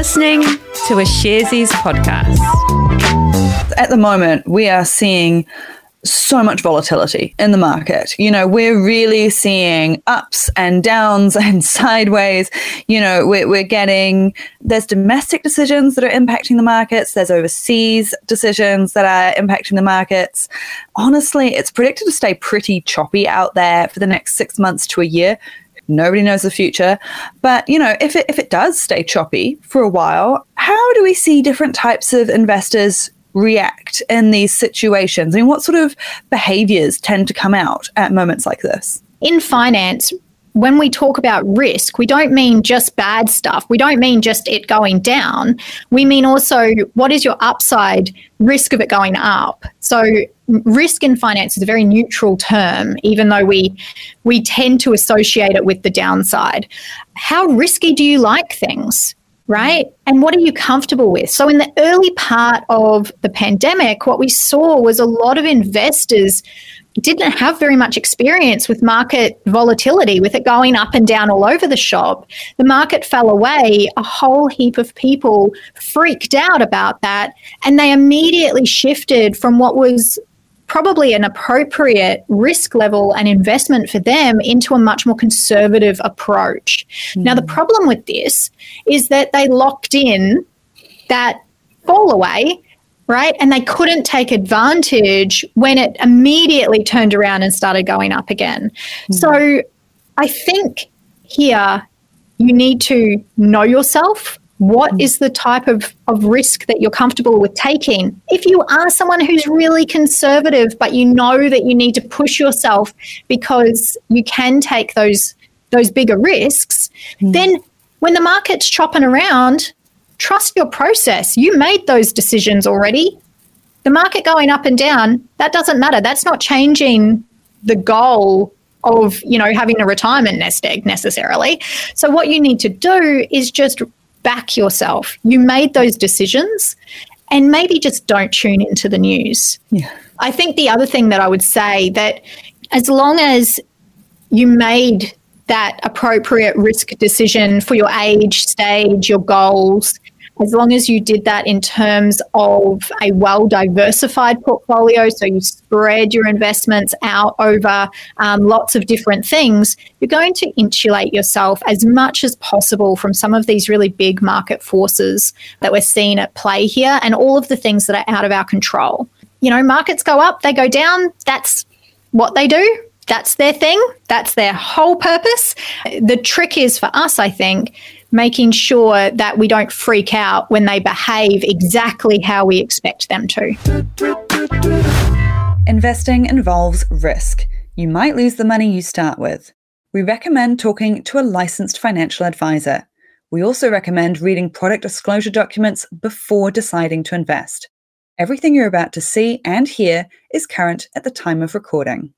listening to a Sharesies podcast. At the moment, we are seeing so much volatility in the market. You know, we're really seeing ups and downs and sideways. You know, we're, we're getting, there's domestic decisions that are impacting the markets, there's overseas decisions that are impacting the markets. Honestly, it's predicted to stay pretty choppy out there for the next six months to a year. Nobody knows the future. But, you know, if it, if it does stay choppy for a while, how do we see different types of investors react in these situations? I mean, what sort of behaviors tend to come out at moments like this? In finance, when we talk about risk, we don't mean just bad stuff. We don't mean just it going down. We mean also what is your upside risk of it going up. So risk in finance is a very neutral term, even though we we tend to associate it with the downside. How risky do you like things? right? And what are you comfortable with? So, in the early part of the pandemic, what we saw was a lot of investors didn't have very much experience with market volatility, with it going up and down all over the shop. The market fell away. A whole heap of people freaked out about that. And they immediately shifted from what was probably an appropriate risk level and investment for them into a much more conservative approach. Mm. Now, the problem with this is that they locked in that fall away, right? And they couldn't take advantage when it immediately turned around and started going up again. Mm. So I think here you need to know yourself what is the type of, of risk that you're comfortable with taking? If you are someone who's really conservative, but you know that you need to push yourself because you can take those those bigger risks, mm. then when the market's chopping around, trust your process. You made those decisions already. The market going up and down, that doesn't matter. That's not changing the goal of, you know, having a retirement nest egg necessarily. So what you need to do is just back yourself. You made those decisions and maybe just don't tune into the news. Yeah. I think the other thing that I would say that as long as you made that appropriate risk decision for your age, stage, your goals, as long as you did that in terms of a well diversified portfolio, so you spread your investments out over um, lots of different things, you're going to insulate yourself as much as possible from some of these really big market forces that we're seeing at play here and all of the things that are out of our control. You know, markets go up, they go down, that's what they do that's their thing. That's their whole purpose. The trick is for us, I think, making sure that we don't freak out when they behave exactly how we expect them to. Investing involves risk. You might lose the money you start with. We recommend talking to a licensed financial advisor. We also recommend reading product disclosure documents before deciding to invest. Everything you're about to see and hear is current at the time of recording.